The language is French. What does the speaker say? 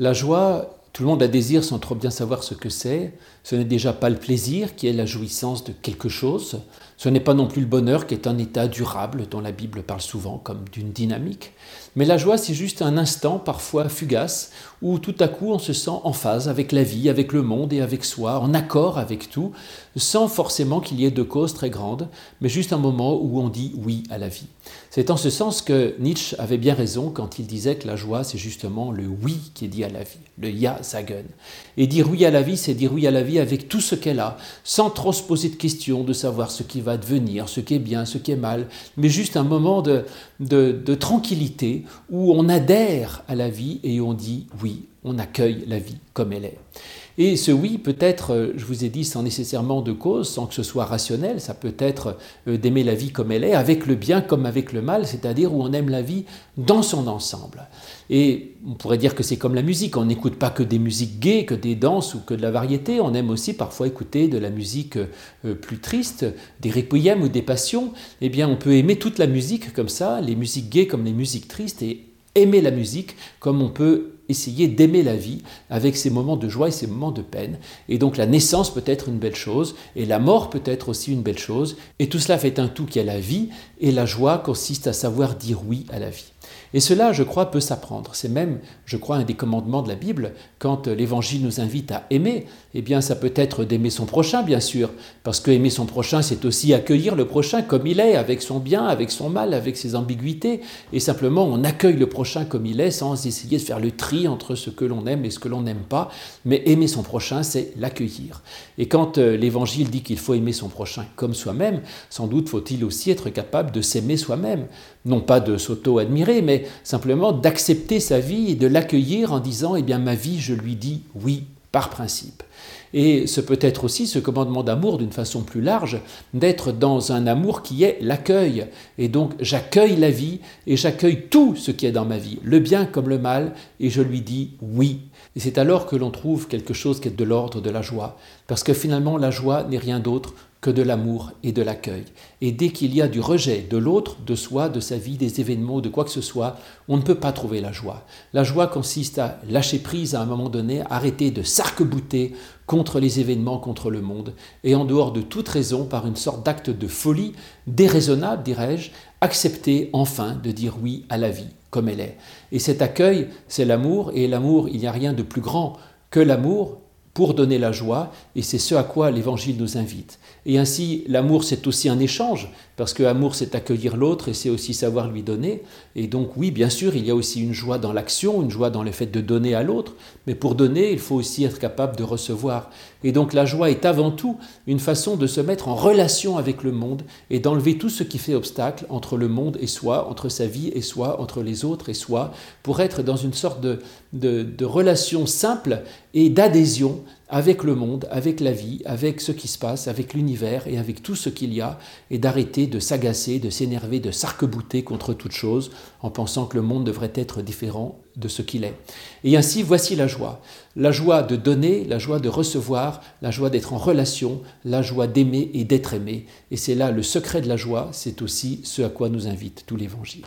La joie, tout le monde la désire sans trop bien savoir ce que c'est. Ce n'est déjà pas le plaisir qui est la jouissance de quelque chose. Ce n'est pas non plus le bonheur qui est un état durable dont la Bible parle souvent comme d'une dynamique. Mais la joie, c'est juste un instant, parfois fugace, où tout à coup on se sent en phase avec la vie, avec le monde et avec soi, en accord avec tout, sans forcément qu'il y ait de causes très grandes, mais juste un moment où on dit oui à la vie. C'est en ce sens que Nietzsche avait bien raison quand il disait que la joie, c'est justement le oui qui est dit à la vie, le Ja sagen. Et dire oui à la vie, c'est dire oui à la vie avec tout ce qu'elle a, sans trop se poser de questions de savoir ce qui va devenir, ce qui est bien, ce qui est mal, mais juste un moment de, de tranquillité où on adhère à la vie et on dit oui, on accueille la vie comme elle est. Et ce oui peut être, euh, je vous ai dit, sans nécessairement de cause, sans que ce soit rationnel, ça peut être euh, d'aimer la vie comme elle est, avec le bien comme avec le mal, c'est-à-dire où on aime la vie dans son ensemble. Et on pourrait dire que c'est comme la musique, on n'écoute pas que des musiques gaies, que des danses ou que de la variété, on aime aussi parfois écouter de la musique euh, plus triste, des requiem ou des passions. Eh bien, on peut aimer toute la musique comme ça, les musiques gaies comme les musiques tristes, et aimer la musique comme on peut essayer d'aimer la vie avec ses moments de joie et ses moments de peine. Et donc la naissance peut être une belle chose, et la mort peut être aussi une belle chose, et tout cela fait un tout qui est la vie, et la joie consiste à savoir dire oui à la vie. Et cela, je crois, peut s'apprendre. C'est même, je crois, un des commandements de la Bible. Quand l'Évangile nous invite à aimer, eh bien, ça peut être d'aimer son prochain, bien sûr, parce que aimer son prochain, c'est aussi accueillir le prochain comme il est, avec son bien, avec son mal, avec ses ambiguïtés. Et simplement, on accueille le prochain comme il est, sans essayer de faire le tri entre ce que l'on aime et ce que l'on n'aime pas. Mais aimer son prochain, c'est l'accueillir. Et quand euh, l'Évangile dit qu'il faut aimer son prochain comme soi-même, sans doute faut-il aussi être capable de s'aimer soi-même. Non pas de s'auto-admirer, mais simplement d'accepter sa vie et de l'accueillir en disant Eh bien, ma vie, je lui dis oui par principe. Et ce peut être aussi ce commandement d'amour d'une façon plus large, d'être dans un amour qui est l'accueil. Et donc j'accueille la vie et j'accueille tout ce qui est dans ma vie, le bien comme le mal, et je lui dis oui. Et c'est alors que l'on trouve quelque chose qui est de l'ordre de la joie, parce que finalement la joie n'est rien d'autre que de l'amour et de l'accueil. Et dès qu'il y a du rejet de l'autre, de soi, de sa vie, des événements, de quoi que ce soit, on ne peut pas trouver la joie. La joie consiste à lâcher prise à un moment donné, arrêter de s'arc-bouter contre les événements, contre le monde, et en dehors de toute raison, par une sorte d'acte de folie, déraisonnable, dirais-je, accepter enfin de dire oui à la vie comme elle est. Et cet accueil, c'est l'amour, et l'amour, il n'y a rien de plus grand que l'amour, pour donner la joie, et c'est ce à quoi l'Évangile nous invite. Et ainsi, l'amour, c'est aussi un échange, parce que amour, c'est accueillir l'autre, et c'est aussi savoir lui donner. Et donc, oui, bien sûr, il y a aussi une joie dans l'action, une joie dans le fait de donner à l'autre, mais pour donner, il faut aussi être capable de recevoir. Et donc, la joie est avant tout une façon de se mettre en relation avec le monde, et d'enlever tout ce qui fait obstacle entre le monde et soi, entre sa vie et soi, entre les autres et soi, pour être dans une sorte de, de, de relation simple et d'adhésion avec le monde, avec la vie, avec ce qui se passe, avec l'univers et avec tout ce qu'il y a, et d'arrêter de s'agacer, de s'énerver, de s'arc-bouter contre toute chose, en pensant que le monde devrait être différent de ce qu'il est. Et ainsi, voici la joie. La joie de donner, la joie de recevoir, la joie d'être en relation, la joie d'aimer et d'être aimé. Et c'est là le secret de la joie, c'est aussi ce à quoi nous invite tout l'Évangile.